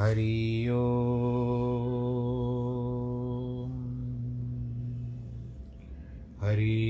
हरि ओ हरि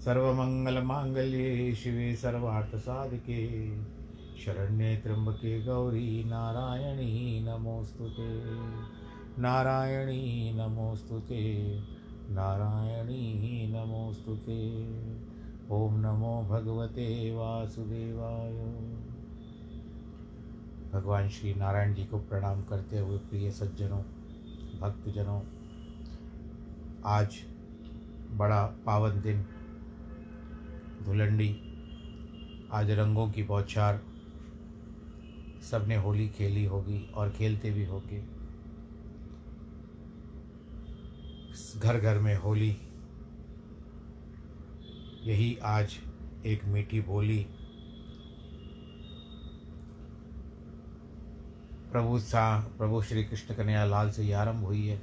सर्वमङ्गलमाङ्गल्ये शिवे सर्वार्थसाधिके। शरण्ये त्र्यम्बके गौरी नारायणी नमोऽस्तु ते। नारायणी नमोऽस्तु ते। नारायणी नमोऽस्तु ते। ॐ नमो भगवते वासुदेवाय। भगवान श्री नारायण जी को प्रणाम करते हुए प्रिय सज्जनों, भक्तजनों, आज बड़ा पावन दिन धुलंडी, आज रंगों की बौछार, सबने होली खेली होगी और खेलते भी होंगे। घर घर में होली, यही आज एक मीठी बोली। प्रभु सा, प्रभु श्री कृष्ण कन्हैया लाल से ही आरंभ हुई है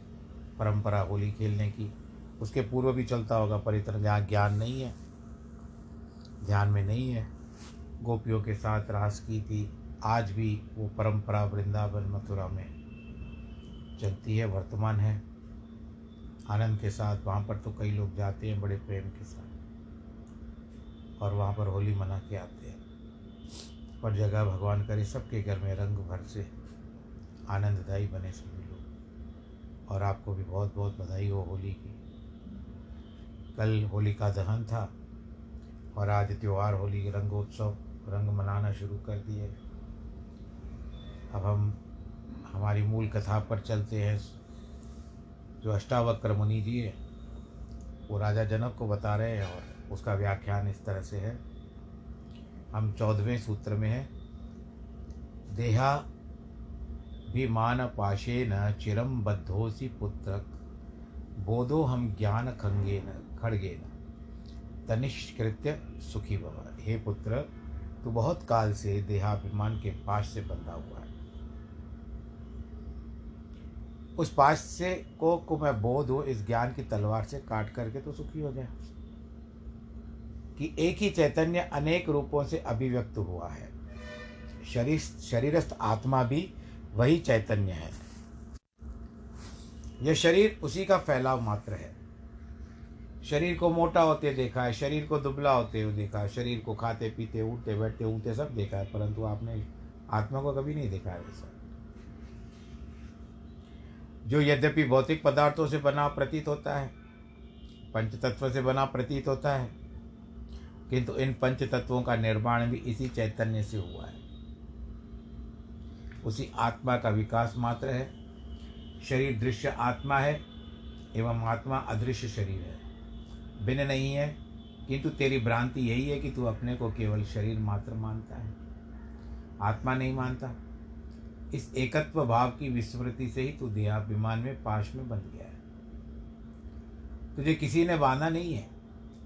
परंपरा होली खेलने की। उसके पूर्व भी चलता होगा, पर इतना ज्ञान नहीं है। ध्यान में नहीं है। गोपियों के साथ रास की थी। आज भी वो परंपरा वृंदावन मथुरा में चलती है, वर्तमान है। आनंद के साथ वहाँ पर तो कई लोग जाते हैं बड़े प्रेम के साथ। और वहाँ पर होली मना के आते हैं। पर जगह भगवान करे सबके घर में रंग भर से आनंददायी बने सभी लोग। और आपको भी बहुत बहुत बधाई हो होली की। कल होली का दहन था। और आज त्यौहार होली रंगोत्सव, रंग मनाना शुरू कर दिए। अब हम, हमारी मूल कथा पर चलते हैं। जो अष्टावक्र मुनि जी है, वो राजा जनक को बता रहे हैं और उसका व्याख्यान इस तरह से है। हम चौदहवें सूत्र में है। देहा भिमान पाशे न चिरम बद्धोसी पुत्रक, बोधो हम ज्ञान खंगे न, खड़गे खड़गेन तनिष्कृत्य सुखी भव। हे पुत्र, तू बहुत काल से देहाभिमान के पाश से बंधा हुआ है। उस पाश से को को मैं बोध हो इस ज्ञान की तलवार से काट करके तो सुखी हो जाए कि एक ही चैतन्य अनेक रूपों से अभिव्यक्त हुआ है। शरीर शरीरस्थ आत्मा भी वही चैतन्य है। यह शरीर उसी का फैलाव मात्र है। शरीर को मोटा होते देखा है, शरीर को दुबला होते हुए देखा है, शरीर को खाते, पीते, उठते, बैठते, ऊँगते सब देखा है, परंतु आपने आत्मा को कभी नहीं देखा है वैसा। जो यद्यपि भौतिक पदार्थों से बना प्रतीत होता है पंच तत्व से बना प्रतीत होता है, किंतु इन पंच तत्वों का निर्माण भी इसी चैतन्य से हुआ है। उसी आत्मा का विकास मात्र है, शरीर दृश्य आत्मा है, एवं आत्मा अदृश्य शरीर है। भिन्न नहीं है, किंतु तेरी भ्रांति यही है कि तू अपने को केवल शरीर मात्र मानता है। आत्मा नहीं मानता। इस एकत्व भाव की विस्मृति से ही तू देहाभिमान में पाश में बंध गया है। तुझे किसी ने बांधा नहीं है।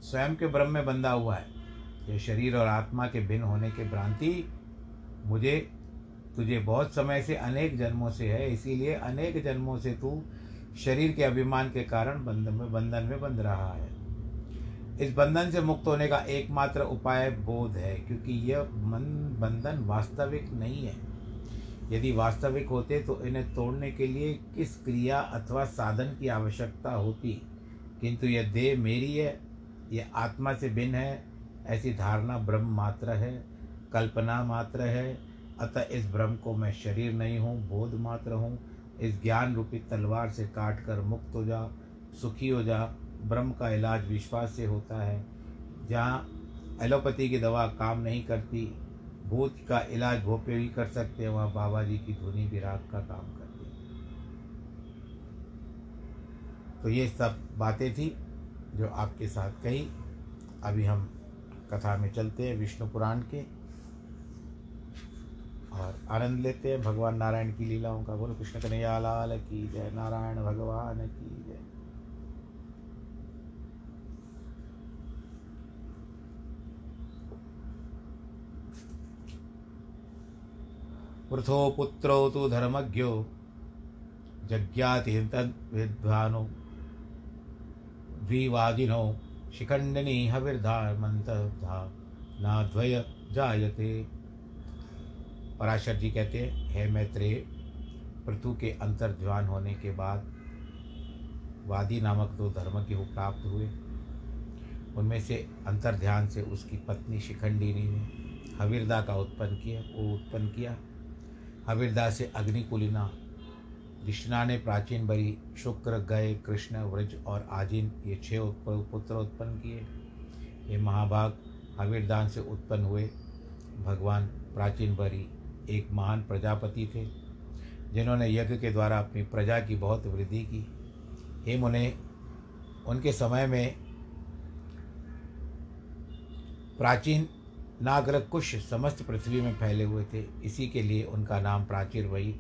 स्वयं के ब्रह्म में बंधा हुआ है। ये शरीर और आत्मा के भिन्न होने के भ्रांति मुझे, तुझे बहुत समय से अनेक जन्मों से है, इसीलिए अनेक जन्मों से तू शरीर के अभिमान के कारण बंधन में बंधन में बंध रहा है। इस बंधन से मुक्त होने का एकमात्र उपाय बोध है, क्योंकि यह मन बंधन वास्तविक नहीं है। यदि वास्तविक होते तो इन्हें तोड़ने के लिए किस क्रिया अथवा साधन की आवश्यकता होती? किंतु यह देह मेरी है, यह आत्मा से भिन्न है, ऐसी धारणा ब्रह्म मात्र है, कल्पना मात्र है। अतः इस ब्रह्म को मैं शरीर नहीं हूँ, बोध मात्र हूँ। इस ज्ञान रूपी तलवार से काट कर मुक्त हो जा, सुखी हो जा ब्रह्म का इलाज विश्वास से होता है। जहाँ एलोपैथी की दवा काम नहीं करती, भूत का इलाज भोपे ही कर सकते हैं, वहाँ बाबा जी की धुनी विराग का काम करती है। तो ये सब बातें थी जो आपके साथ कही। अभी हम कथा में चलते हैं विष्णु पुराण के और आनंद लेते हैं। भगवान नारायण की लीलाओं का। बोलो, कृष्ण कन्हैया लाल की जय, नारायण भगवान की जय। पृथो पुत्रो तु धर्मज्ञो जज्ञाति विद्वानो द्विवादिनो शिखंडनी हविर्धामंतधा नाद्वय जायते। पराशर जी कहते हैं, हे मैत्रेय, पृथु के अंतर्ध्वान होने के बाद वादी नामक दो धर्मज्ञ को प्राप्त हुए। उनमें से अंतर ध्यान से उसकी पत्नी शिखंडिनी ने हविरदा का उत्पन्न किया, वो उत्पन्न किया। हविरदा से अग्निकुलिना कृष्णा ने प्राचीन बरी शुक्र, गय, कृष्ण, व्रज और आजिन ये छह पुत्र उत्पन्न किए। ये महाभाग हविरदान से उत्पन्न हुए। भगवान प्राचीन बरी एक महान प्रजापति थे, जिन्होंने यज्ञ के द्वारा अपनी प्रजा की बहुत वृद्धि की। हे मुने, उनके समय में प्राचीन नागर कुश समस्त पृथ्वी में फैले हुए थे। इसी के लिए उनका नाम प्राचीर वही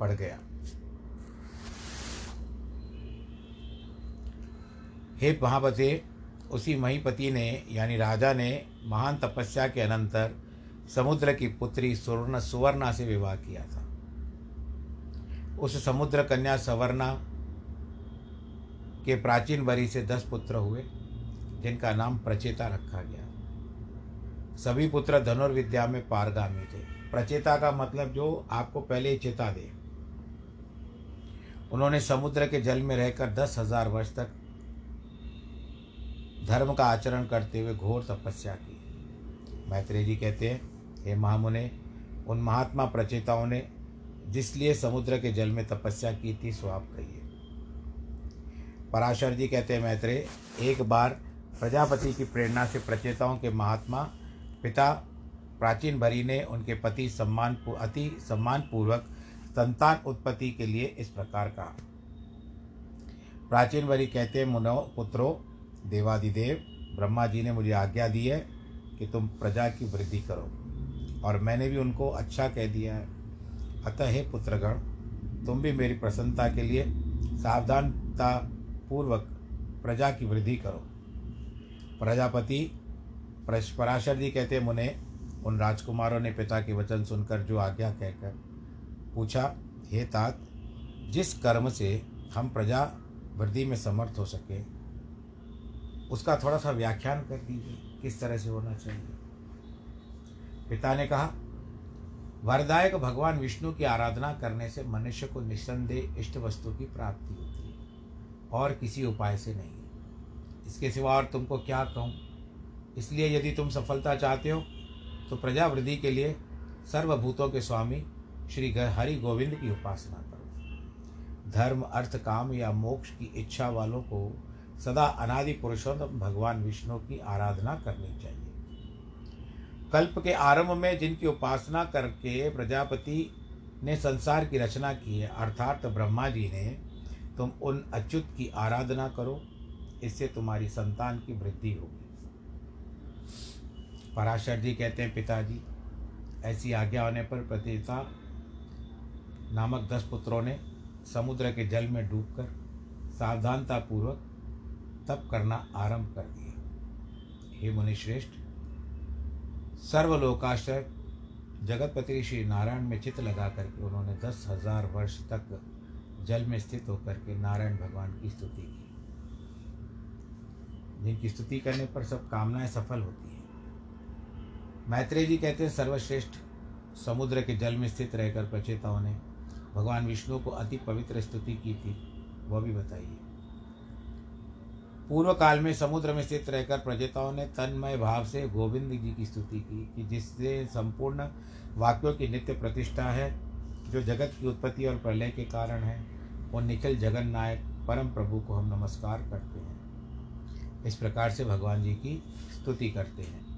पड़ गया। हे महापते, उसी महीपति ने, यानी राजा ने, महान तपस्या के अनंतर समुद्र की पुत्री सुवर्ण, सुवर्णा से विवाह किया था। उस समुद्र कन्या सवर्णा के प्राचीन बरी से दस पुत्र हुए, जिनका नाम प्रचेता रखा गया। सभी पुत्र धनुर्विद्या में पारगामी थे। प्रचेता का मतलब जो आपको पहले ही चेता दे। उन्होंने समुद्र के जल में रहकर दस हज़ार वर्ष तक धर्म का आचरण करते हुए घोर तपस्या की। मैत्रेय जी कहते हैं, हे महामुने, उन महात्मा प्रचेताओं ने जिसलिए समुद्र के जल में तपस्या की थी, सो आप कहिए। पराशर जी कहते हैं, मैत्रेय, एक बार प्रजापति की प्रेरणा से प्रचेताओं के महात्मा पिता प्राचीन भरी ने उनके पति सम्मान अति सम्मानपूर्वक संतान उत्पत्ति के लिए इस प्रकार कहा। प्राचीन भरी कहते मुनो पुत्रो, देवादिदेव, ब्रह्मा जी ने मुझे आज्ञा दी है कि तुम प्रजा की वृद्धि करो और मैंने भी उनको अच्छा कह दिया है। अतः हे पुत्रगण, तुम भी मेरी प्रसन्नता के लिए सावधानता पूर्वक प्रजा की वृद्धि करो। प्रजापति पराशर जी कहते मुने, उन राजकुमारों ने पिता के वचन सुनकर जो आज्ञा कहकर पूछा, हे तात, जिस कर्म से हम प्रजा वृद्धि में समर्थ हो सके, उसका थोड़ा सा व्याख्यान कर दीजिए, किस तरह से होना चाहिए? पिता ने कहा, वरदायक भगवान विष्णु की आराधना करने से मनुष्य को निस्संदेह इष्ट वस्तु की प्राप्ति होती है, और किसी उपाय से नहीं इसके सिवा और तुमको क्या कहूँ? इसलिए यदि तुम सफलता चाहते हो तो प्रजावृद्धि के लिए सर्वभूतों के स्वामी श्री हरि गोविंद की उपासना करो। धर्म, अर्थ, काम या मोक्ष की इच्छा वालों को सदा अनादि पुरुषोत्तम भगवान विष्णु की आराधना करनी चाहिए। कल्प के आरंभ में जिनकी उपासना करके प्रजापति ने संसार की रचना की है, अर्थात ब्रह्मा जी ने, तुम उन अच्युत की आराधना करो। इससे तुम्हारी संतान की वृद्धि होगी। पराशर जी कहते हैं, पिताजी, ऐसी आज्ञा होने पर प्रतिता नामक दस पुत्रों ने समुद्र के जल में डूबकर सावधानतापूर्वक तप करना आरंभ कर दिया। हे मुनिश्रेष्ठ, सर्वलोकाश्रय जगतपति श्री नारायण में चित्त लगा करके उन्होंने दस हज़ार वर्ष तक जल में स्थित होकर के नारायण भगवान की स्तुति की। जिनकी स्तुति करने पर सब कामनाएँ सफल होती है। मैत्रेय जी कहते हैं, सर्वश्रेष्ठ समुद्र के जल में स्थित रहकर प्रचेताओं ने भगवान विष्णु को अति पवित्र स्तुति की थी। वह भी बताइए। पूर्व काल में समुद्र में स्थित रहकर प्रजेताओं ने तन्मय भाव से गोविंद जी की स्तुति की, कि जिससे संपूर्ण वाक्यों की नित्य प्रतिष्ठा है, जो जगत की उत्पत्ति और प्रलय के कारण है, वो निखिल जगन नायक परम प्रभु को हम नमस्कार करते हैं। इस प्रकार से भगवान जी की स्तुति करते हैं।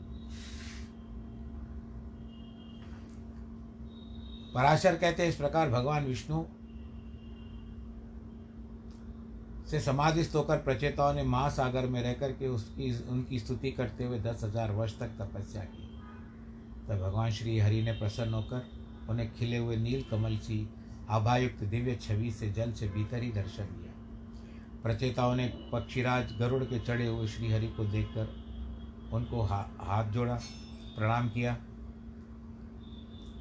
पराशर कहते हैं इस प्रकार भगवान विष्णु से समाधिस्थ होकर प्रचेताओं ने महासागर में रहकर के उसकी उनकी स्तुति करते हुए दस हज़ार वर्ष तक तपस्या की। तब भगवान श्री हरि ने प्रसन्न होकर उन्हें खिले हुए नील कमल सी आभायुक्त दिव्य छवि से जल से भीतर ही दर्शन दिया प्रचेताओं ने पक्षीराज गरुड़ के चढ़े हुए श्री हरि को देखकर उनको हा, हाथ जोड़ा प्रणाम किया।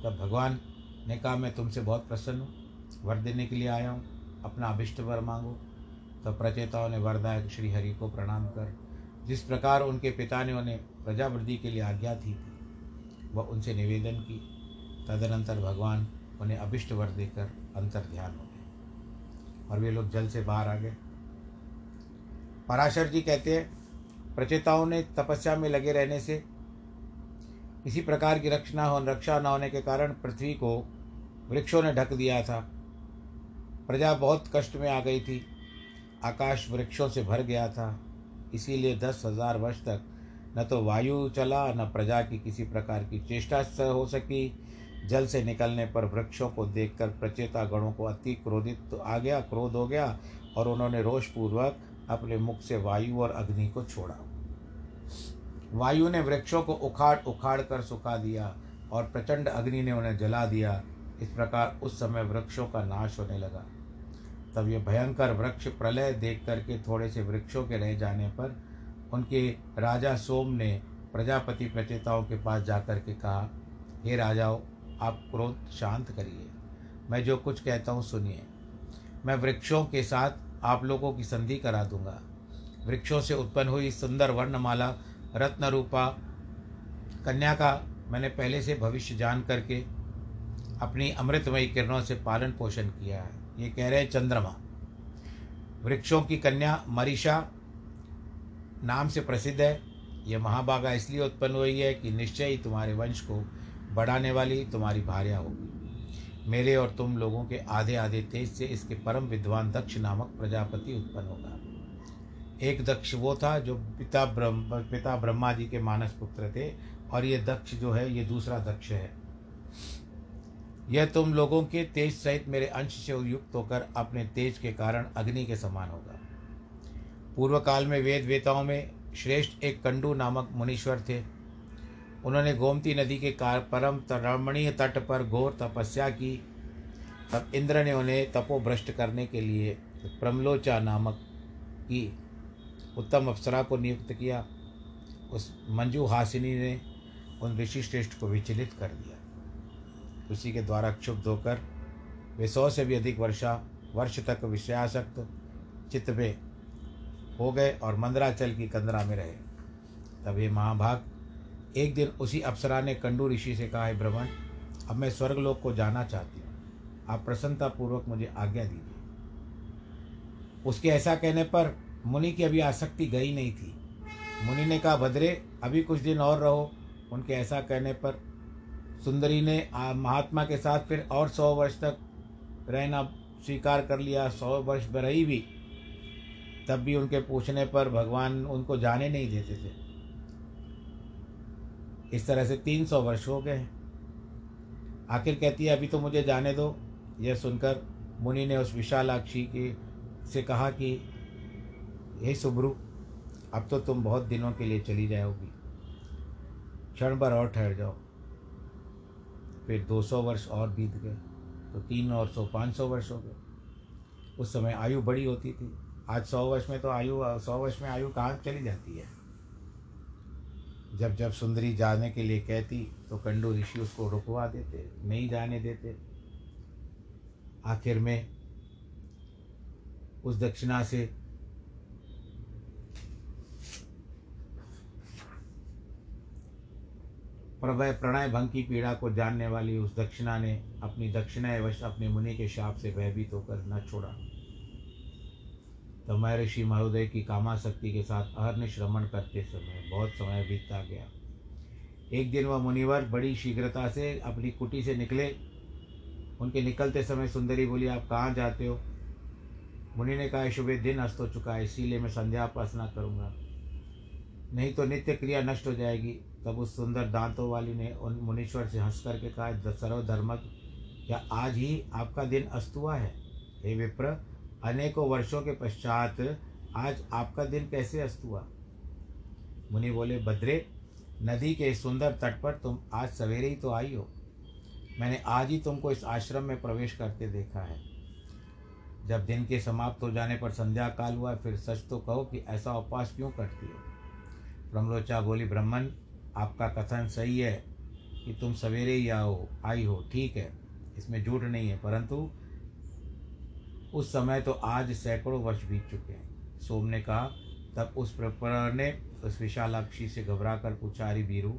तब भगवान ने कहा, मैं तुमसे बहुत प्रसन्न हूँ। वर देने के लिए आया हूँ। अपना अभिष्ट वर मांगो। तब प्रचेताओं ने वरदायक श्री हरि को प्रणाम कर। जिस प्रकार उनके पिता ने उन्हें प्रजावृद्धि के लिए आज्ञा थी, वह उनसे निवेदन की। तदनंतर भगवान उन्हें अभिष्ट वर देकर अंतर ध्यान हो गए और वे लोग जल से बाहर आ गए। पराशर जी कहते हैं, प्रचेताओं ने तपस्या में लगे रहने से किसी प्रकार की रक्षा हो, रक्षा न होने के कारण पृथ्वी को वृक्षों ने ढक दिया था। प्रजा बहुत कष्ट में आ गई थी। आकाश वृक्षों से भर गया था। इसीलिए दस हज़ार वर्ष तक न तो वायु चला, न प्रजा की किसी प्रकार की चेष्टा हो सकी। जल से निकलने पर वृक्षों को देखकर प्रचेता गणों को अति क्रोधित तो आ गया, क्रोध हो गया और उन्होंने रोषपूर्वक अपने मुख से वायु और अग्नि को छोड़ा। वायु ने वृक्षों को उखाड़ उखाड़ कर सुखा दिया और प्रचंड अग्नि ने उन्हें जला दिया। इस प्रकार उस समय वृक्षों का नाश होने लगा। तब ये भयंकर वृक्ष प्रलय देख करके थोड़े से वृक्षों के रह जाने पर उनके राजा सोम ने प्रजापति प्रचेताओं के पास जाकर के कहा, हे राजाओं, आप क्रोध शांत करिए। मैं जो कुछ कहता हूँ सुनिए। मैं वृक्षों के साथ आप लोगों की संधि करा दूँगा। वृक्षों से उत्पन्न हुई सुंदर वर्णमाला रत्न रूपा कन्या का मैंने पहले से भविष्य जान करके अपनी अमृतमयी किरणों से पालन पोषण किया है। ये कह रहे हैं चंद्रमा। वृक्षों की कन्या मरीषा नाम से प्रसिद्ध है। यह महाभागा इसलिए उत्पन्न हुई है कि निश्चय ही तुम्हारे वंश को बढ़ाने वाली तुम्हारी भार्या होगी। मेरे और तुम लोगों के आधे आधे तेज से इसके परम विद्वान दक्ष नामक प्रजापति उत्पन्न होगा। एक दक्ष वो था जो पिता ब्रह्म, पिता ब्रह्मा जी के मानस पुत्र थे और ये दक्ष जो है, ये दूसरा दक्ष है। यह तुम लोगों के तेज सहित मेरे अंश से युक्त होकर अपने तेज के कारण अग्नि के समान होगा। पूर्व काल में वेद वेताओं में श्रेष्ठ एक कंडू नामक मुनीश्वर थे। उन्होंने गोमती नदी के कार परम रमणीय तट पर घोर तपस्या की। तब इंद्र ने उन्हें तपोभ्रष्ट करने के लिए प्रमलोचा नामक की उत्तम अप्सरा को नियुक्त किया। उस मंजू हासिनी ने उन ऋषि श्रेष्ठ को विचलित कर दिया। उसी के द्वारा क्षुब्ध होकर वे सौ से भी अधिक वर्षा, वर्ष तक विषयासक्त चित्त में हो गए और मंदराचल की कंदरा में रहे। तब ये महाभाग एक दिन उसी अप्सरा ने कंडू ऋषि से कहा, है भ्रमण अब मैं स्वर्गलोक को जाना चाहती हूँ। आप प्रसन्नतापूर्वक मुझे आज्ञा दीजिए। उसके ऐसा कहने पर मुनि की अभी आसक्ति गई नहीं थी। मुनि ने कहा, भद्रे, अभी कुछ दिन और रहो। उनके ऐसा कहने पर सुंदरी ने महात्मा के साथ फिर और सौ वर्ष तक रहना स्वीकार कर लिया। सौ वर्ष रही भी, तब भी उनके पूछने पर भगवान उनको जाने नहीं देते थे। इस तरह से तीन सौ वर्ष हो गए आखिर कहती है, अभी तो मुझे जाने दो। यह सुनकर मुनि ने उस विशालाक्षी के, से कहा कि, हे सुब्रु, अब तो तुम बहुत दिनों के लिए चली जाओगी। क्षण भर और ठहर जाओ। फिर 200 वर्ष और बीत गए तो तीन और सौ, पाँच सौ वर्ष हो गए। उस समय आयु बड़ी होती थी। आज सौ वर्ष में तो आयु, सौ वर्ष में आयु कहाँ चली जाती है? जब जब सुंदरी जाने के लिए कहती तो कंडू ऋषि उसको रुकवा देते, नहीं जाने देते। आखिर में उस दक्षिणा से प्रभय प्रणय भंग की पीड़ा को जानने वाली उस दक्षिणा ने अपनी दक्षिणा वश अपने मुनि के शाप से भयभीत होकर न छोड़ा। तो महर्षि महोदय की कामाशक्ति के साथ अहर्निश श्रमण करते समय बहुत समय बीतता गया। एक दिन वह मुनिवर बड़ी शीघ्रता से अपनी कुटी से निकले। उनके निकलते समय सुंदरी बोली, आप कहाँ जाते हो? मुनि ने कहा, शुभ दिन अस्त हो चुका है, इसीलिए मैं संध्या उपासना करूँगा। नहीं तो नित्य क्रिया नष्ट हो जाएगी। तब उस सुंदर दांतों वाली ने उन मुनीश्वर से हंस करके कहा सर्वधर्मक, क्या आज ही आपका दिन अस्त हुआ है? हे विप्र, अनेकों वर्षों के पश्चात आज आपका दिन कैसे अस्त हुआ मुनि बोले, बद्रे, नदी के सुंदर तट पर तुम आज सवेरे ही तो आई हो। मैंने आज ही तुमको इस आश्रम में प्रवेश करते देखा है। जब दिन के समाप्त हो जाने पर संध्या काल हुआ, फिर सच तो कहो कि ऐसा उपवास क्यों करती हो? ब्रह्मलोचा बोली ब्राह्मण आपका कथन सही है कि तुम सवेरे ही आओ, आई हो, ठीक है? इसमें झूठ नहीं है, परंतु उस समय तो आज सैकड़ों वर्ष बीत चुके हैं। सोम ने कहा, तब उस प्रपर ने उस विशालाक्षी से घबरा कर पूछा, अरे बीरू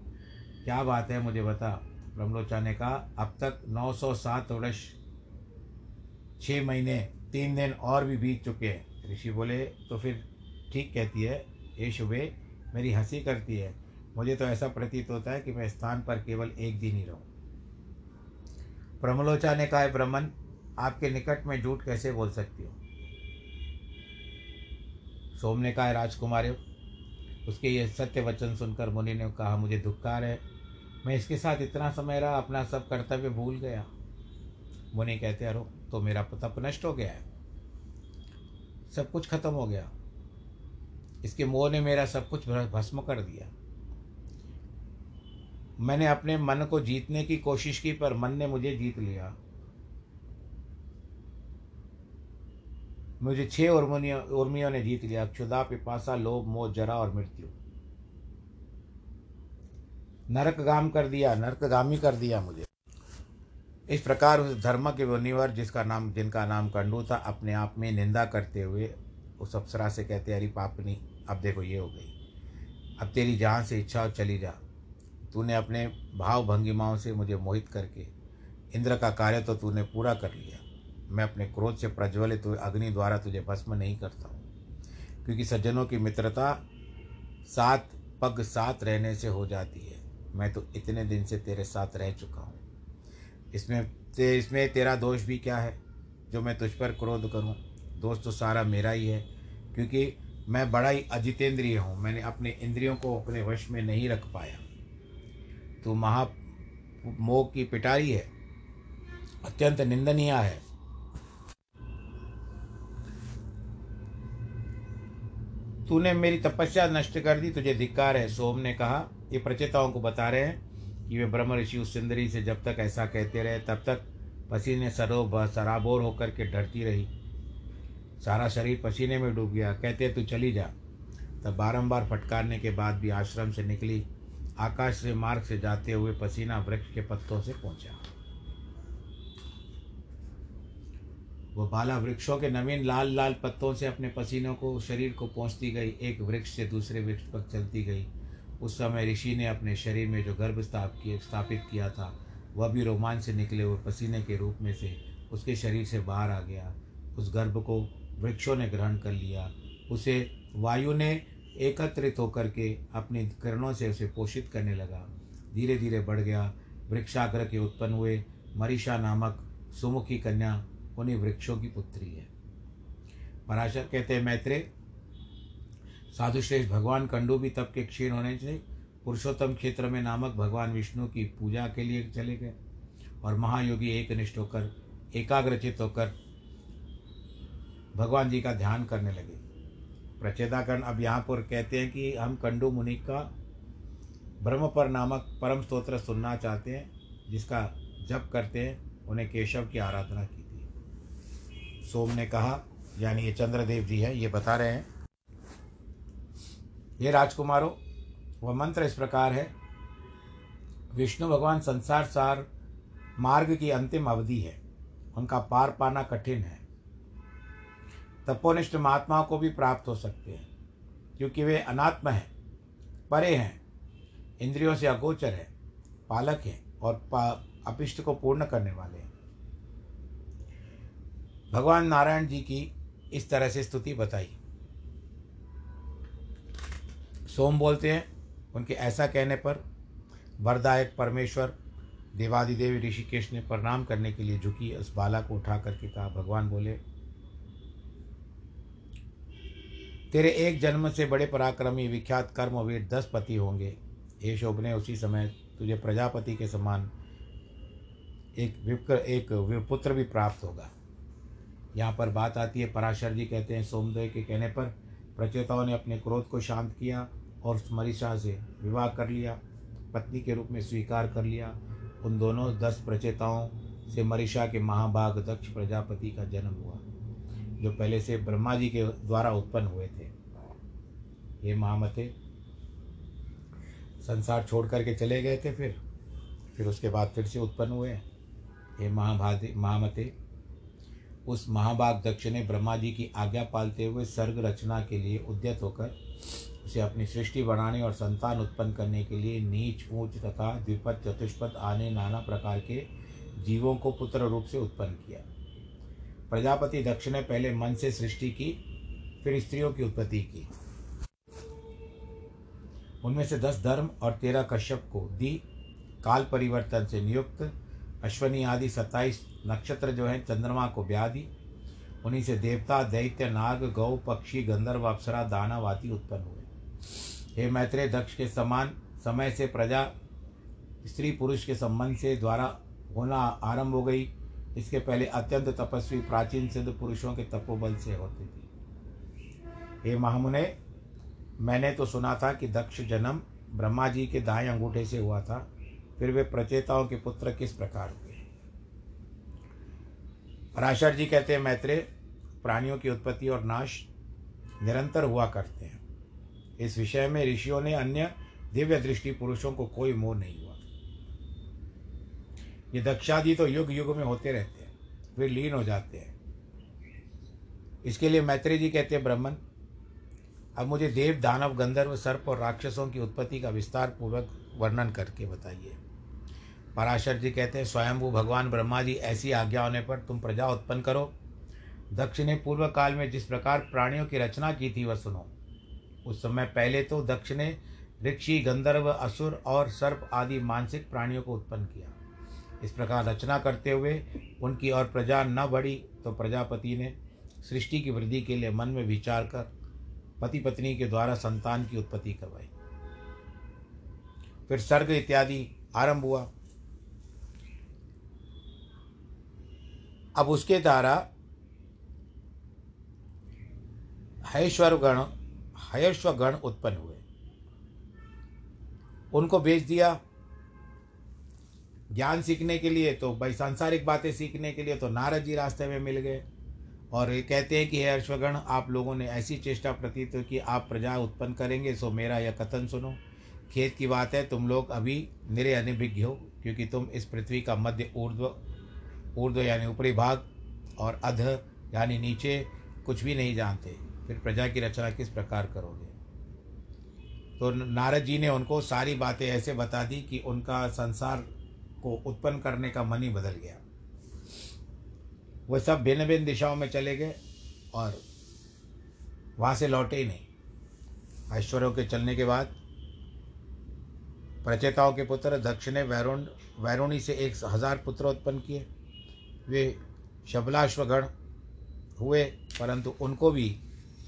क्या बात है? मुझे बता। ब्रह्मलोचा ने कहा, अब तक 907 वर्ष छः महीने, तीन दिन और भी बीत चुके हैं। ऋषि बोले तो फिर ठीक कहती है ये शुभे, मेरी हँसी करती है। मुझे तो ऐसा प्रतीत होता है कि मैं स्थान पर केवल एक दिन ही रहूँ। ब्रह्मलोचा ने कहा ब्रह्मन, आपके निकट में झूठ कैसे बोल सकती हो? सोम ने कहा राजकुमार, उसके ये सत्य वचन सुनकर मुनि ने कहा, मुझे दुखकार है। मैं इसके साथ इतना समय रहा, अपना सब कर्तव्य भूल गया। मुनि कहते, अरो तो मेरा तप नष्ट हो गया है। सब कुछ खत्म हो गया। इसके मोह ने मेरा सब कुछ भस्म कर दिया। मैंने अपने मन को जीतने की कोशिश की, पर मन ने मुझे जीत लिया। मुझे छह उर्मियों उर्मियों ने जीत लिया। क्षुदा पिपासा, लोभ, मोह, जरा और मृत्यु। नरकगाम कर दिया, नरकगामी कर दिया मुझे। इस प्रकार उस धर्म के मुनिवर, जिसका नाम, जिनका नाम कंडू था, अपने आप में निंदा करते हुए उस अप्सरा से कहते, अरे पापनी, अब देखो ये हो गई। अब तेरी जहाँ से इच्छा हो, चली जा। तूने अपने भाव भंगिमाओं से मुझे मोहित करके इंद्र का कार्य तो तूने पूरा कर लिया। मैं अपने क्रोध से प्रज्वलित अग्नि द्वारा तुझे भस्म नहीं करता हूँ। क्योंकि सज्जनों की मित्रता साथ पग साथ रहने से हो जाती है। मैं तो इतने दिन से तेरे साथ रह चुका हूँ। इसमें ते, इसमें तेरा दोष भी क्या है? जो मैं तुझ पर क्रोध करूँ, दोष तो सारा मेरा ही है। क्योंकि मैं बड़ा ही अजितेंद्रिय हूँ। मैंने अपने इंद्रियों को अपने वश में नहीं रख पाया। तो महा मोह की पिटारी है। अत्यंत निंदनीय है। तूने मेरी तपस्या नष्ट कर दी, तुझे धिक्कार है, सोम ने कहा। ये प्रचेताओं को बता रहे हैं कि वे ब्रह्म ऋषि उस सुंदरी से जब तक ऐसा कहते रहे, तब तक पसीने सरो सराबोर होकर के डरती रही। सारा शरीर पसीने में डूब गया। कहते, तू चली जा। तब बारंबार फटकारने के बाद भी आश्रम से निकली। आकाश से मार्ग से जाते हुए पसीना वृक्ष के पत्तों से पहुँचा। वो बाला वृक्षों के नवीन लाल लाल पत्तों से अपने पसीनों को, शरीर को पहुँचती गई। एक वृक्ष से दूसरे वृक्ष पर चलती गई। उस समय ऋषि ने अपने शरीर में जो गर्भ स्थाप किए, स्थापित किया था, वह भी रोमांच से निकले हुए पसीने के रूप में से उसके शरीर से बाहर आ गया। उस गर्भ को वृक्षों ने ग्रहण कर लिया। उसे वायु ने एकत्रित होकर के अपनी किरणों से उसे पोषित करने लगा। धीरे धीरे बढ़ गया। वृक्षाग्र के उत्पन्न हुए मरीषा नामक सुमुखी कन्या उन्हीं वृक्षों की पुत्री है। पराशर कहते हैं, मैत्रेय, साधुश्रेष्ठ भगवान कंडू भी तब के क्षीण होने से पुरुषोत्तम क्षेत्र में नामक भगवान विष्णु की पूजा के लिए चले गए और महायोगी एक निष्ठ होकर, एकाग्रचित होकर भगवान जी का ध्यान करने लगे। प्रचेताकरण अब यहाँ पर कहते हैं कि हम कंडू मुनि का ब्रह्म पर नामक परम स्तोत्र सुनना चाहते हैं, जिसका जप करते हैं, उन्हें केशव की आराधना की थी। सोम ने कहा, यानी ये चंद्रदेव जी हैं, ये बता रहे हैं। ये राजकुमारों, वह मंत्र इस प्रकार है, विष्णु भगवान संसार सार मार्ग की अंतिम अवधि है, उनका पार पाना कठिन है। तपोनिष्ठ महात्माओं को भी प्राप्त हो सकते हैं, क्योंकि वे अनात्म हैं, परे हैं, इंद्रियों से अगोचर है, पालक हैं और अपिष्ट को पूर्ण करने वाले हैं। भगवान नारायण जी की इस तरह से स्तुति बताई। सोम बोलते हैं, उनके ऐसा कहने पर वरदायक परमेश्वर देवादिदेवी ऋषिकेश ने प्रणाम करने के लिए झुकी उस बाला को उठा करके कहा, भगवान बोले तेरे एक जन्म से बड़े पराक्रमी विख्यात कर्मवीर दस पति होंगे। हे शोभने उसी समय तुझे प्रजापति के समान एक विप्र, एक पुत्र भी प्राप्त होगा। यहाँ पर बात आती है, पराशर जी कहते हैं सोमदेव के कहने पर, प्रचेताओं ने अपने क्रोध को शांत किया और मरीषा से विवाह कर लिया, पत्नी के रूप में स्वीकार कर लिया। उन दोनों दस प्रचेताओं से मरीषा के महाभाग दक्ष प्रजापति का जन्म हुआ। जो पहले से ब्रह्मा जी के द्वारा उत्पन्न हुए थे। ये महामते संसार छोड़ करके चले गए थे फिर। फिर उसके बाद फिर से उत्पन्न हुए। ये महाभादे महामते, उस महाभाग दक्ष ने ब्रह्मा जी की आज्ञा पालते हुए सर्ग रचना के लिए उद्यत होकर उसे अपनी सृष्टि बनाने और संतान उत्पन्न करने के लिए नीच, ऊंच तथा द्विपद, चतुष्पद आने नाना प्रकार के जीवों को पुत्र रूप से उत्पन्न किया। प्रजापति दक्ष ने पहले मन से सृष्टि की, फिर स्त्रियों की उत्पत्ति की। उनमें से दस धर्म और तेरह कश्यप को दी। काल परिवर्तन से नियुक्त। अश्वनी आदि सत्ताईस नक्षत्र जो हैं, चंद्रमा को ब्याह दी उन्हीं से देवता, दैत्य, नाग, गौ, पक्षी, गंधर्व, अप्सरा, दानव आदि उत्पन्न हुए। हे मैत्रेय, दक्ष के समान समय से प्रजा स्त्री पुरुष के संबंध से द्वारा होना आरंभ हो गई। इसके पहले अत्यंत तपस्वी प्राचीन सिद्ध पुरुषों के तपोबल से होती थी। हे महामुने, मैंने तो सुना था कि दक्ष जन्म ब्रह्मा जी के दाएँ अंगूठे से हुआ था, फिर वे प्रचेताओं के पुत्र किस प्रकार हुए? पराशर जी कहते हैं, मैत्रेय, प्राणियों की उत्पत्ति और नाश निरंतर हुआ करते हैं। इस विषय में ऋषियों ने अन्य दिव्य दृष्टि पुरुषों को कोई मोह नहीं हुआ। ये दक्षादि तो युग युग में होते रहते हैं वे लीन हो जाते हैं। इसके लिए मैत्री जी कहते हैं ब्राह्मण अब मुझे देव, दानव, गंधर्व, सर्प और राक्षसों की उत्पत्ति का विस्तार पूर्वक वर्णन करके बताइए। पराशर जी कहते हैं, स्वयंभू भगवान ब्रह्मा जी, ऐसी आज्ञा होने पर तुम प्रजा उत्पन्न करो। दक्ष ने पूर्व काल में जिस प्रकार प्राणियों की रचना की थी, वह सुनो। उस समय पहले तो दक्ष ने ऋषि गंधर्व, असुर और सर्प आदि मानसिक प्राणियों को उत्पन्न किया। इस प्रकार रचना करते हुए उनकी और प्रजा न बढ़ी तो प्रजापति ने सृष्टि की वृद्धि के लिए मन में विचार कर पति पत्नी के द्वारा संतान की उत्पत्ति करवाई। फिर सर्ग इत्यादि आरंभ हुआ। अब उसके द्वारा हैश्वर गण हयश्व गण उत्पन्न हुए। उनको बेच दिया। ज्ञान सीखने के लिए तो भाई सांसारिक बातें सीखने के लिए तो नारद जी रास्ते में मिल गए। और ये कहते हैं कि, हे अश्वगण, आप लोगों ने ऐसी चेष्टा प्रतीत कि आप प्रजा उत्पन्न करेंगे, सो मेरा यह कथन सुनो। खेत की बात है, तुम लोग अभी निरे अनिभिज्ञ हो, क्योंकि तुम इस पृथ्वी का मध्य ऊर्ध्व ऊर्ध्व यानी ऊपरी भाग और अध यानी नीचे कुछ भी नहीं जानते। फिर प्रजा की रचना किस प्रकार करोगे? तो नारद जी ने उनको सारी बातें ऐसे बता दी कि उनका संसार को उत्पन्न करने का मन ही बदल गया। वह सब भिन्न भिन्न दिशाओं में चले गए और वहाँ से लौटे ही नहीं। ऐश्वर्यों के चलने के बाद प्रचेताओं के पुत्र दक्ष ने वैरुण, वैरुणी से एक हज़ार पुत्र उत्पन्न किए। वे शबलाश्वगण हुए, परंतु उनको भी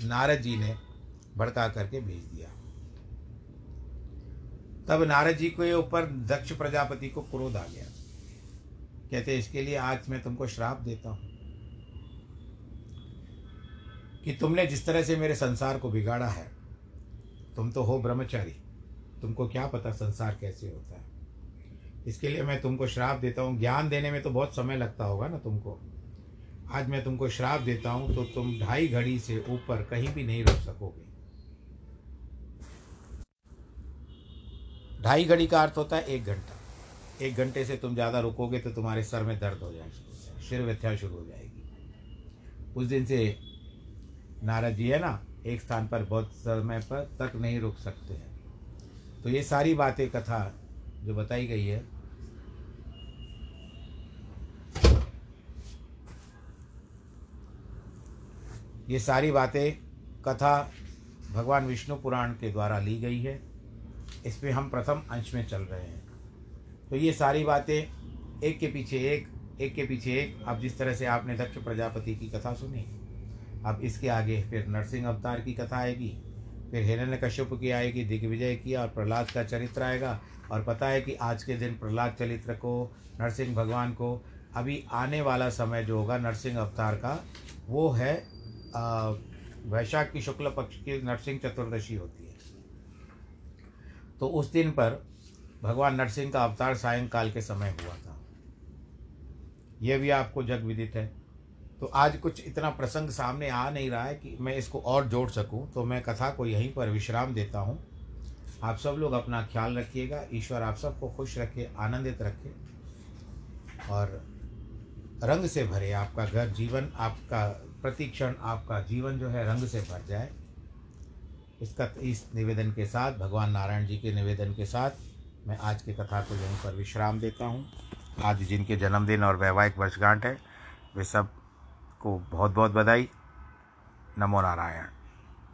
नारद जी ने भड़का करके भेज दिया। तब नारद जी के ऊपर दक्ष प्रजापति को क्रोध आ गया। कहते, इसके लिए आज मैं तुमको श्राप देता हूँ कि तुमने जिस तरह से मेरे संसार को बिगाड़ा है, तुम तो हो ब्रह्मचारी। तुमको क्या पता संसार कैसे होता है? इसके लिए मैं तुमको श्राप देता हूँ। ज्ञान देने में तो बहुत समय लगता होगा ना तुमको। आज मैं तुमको श्राप देता हूँ तो तुम ढाई घड़ी से ऊपर कहीं भी नहीं रुक सकोगे। ढाई घड़ी का अर्थ होता है एक घंटा। एक घंटे से तुम ज़्यादा रुकोगे तो तुम्हारे सर में दर्द हो जाएगा, सिर व्यथ्या शुरू हो जाएगी। उस दिन से नारद जी है ना, एक स्थान पर बहुत समय पर तक नहीं रुक सकते हैं। तो ये सारी बातें कथा जो बताई गई है, ये सारी बातें कथा भगवान विष्णु पुराण के द्वारा ली गई है। इसमें हम प्रथम अंश में चल रहे हैं। तो ये सारी बातें, एक के पीछे एक एक के पीछे एक। अब जिस तरह से आपने दक्ष प्रजापति की कथा सुनी, अब इसके आगे फिर नरसिंह अवतार की कथा आएगी, फिर हिरण्य कश्यप की आएगी, दिग्विजय की और प्रहलाद का चरित्र आएगा। और पता है कि आज के दिन प्रहलाद चरित्र को, नरसिंह भगवान को, अभी आने वाला समय जो होगा नरसिंह अवतार का, वो है वैशाख की शुक्ल पक्ष की नरसिंह चतुर्दशी होती है। तो उस दिन पर भगवान नरसिंह का अवतार सायंकाल के समय हुआ था। यह भी आपको जग विदित है। तो आज कुछ इतना प्रसंग सामने आ नहीं रहा है कि मैं इसको और जोड़ सकूँ। तो मैं कथा को यहीं पर विश्राम देता हूँ। आप सब लोग अपना ख्याल रखिएगा। ईश्वर आप सबको खुश रखे, आनंदित रखे और रंग से भरे। आपका घर जीवन, आपका प्रतिक्षण, आपका जीवन जो है रंग से भर जाए। इसका इस निवेदन के साथ, भगवान नारायण जी के निवेदन के साथ, मैं आज की कथा को यहीं पर विश्राम देता हूँ। आज जिनके जन्मदिन और वैवाहिक वर्षगांठ है, वे सबको बहुत बहुत बधाई। नमो नारायण।